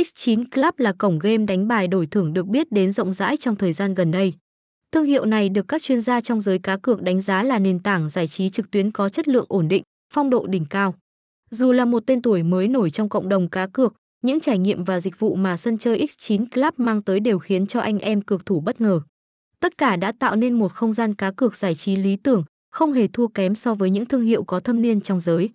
X9 Club là cổng game đánh bài đổi thưởng được biết đến rộng rãi trong thời gian gần đây. Thương hiệu này được các chuyên gia trong giới cá cược đánh giá là nền tảng giải trí trực tuyến có chất lượng ổn định, phong độ đỉnh cao. Dù là một tên tuổi mới nổi trong cộng đồng cá cược, những trải nghiệm và dịch vụ mà sân chơi X9 Club mang tới đều khiến cho anh em cược thủ bất ngờ. Tất cả đã tạo nên một không gian cá cược giải trí lý tưởng, không hề thua kém so với những thương hiệu có thâm niên trong giới.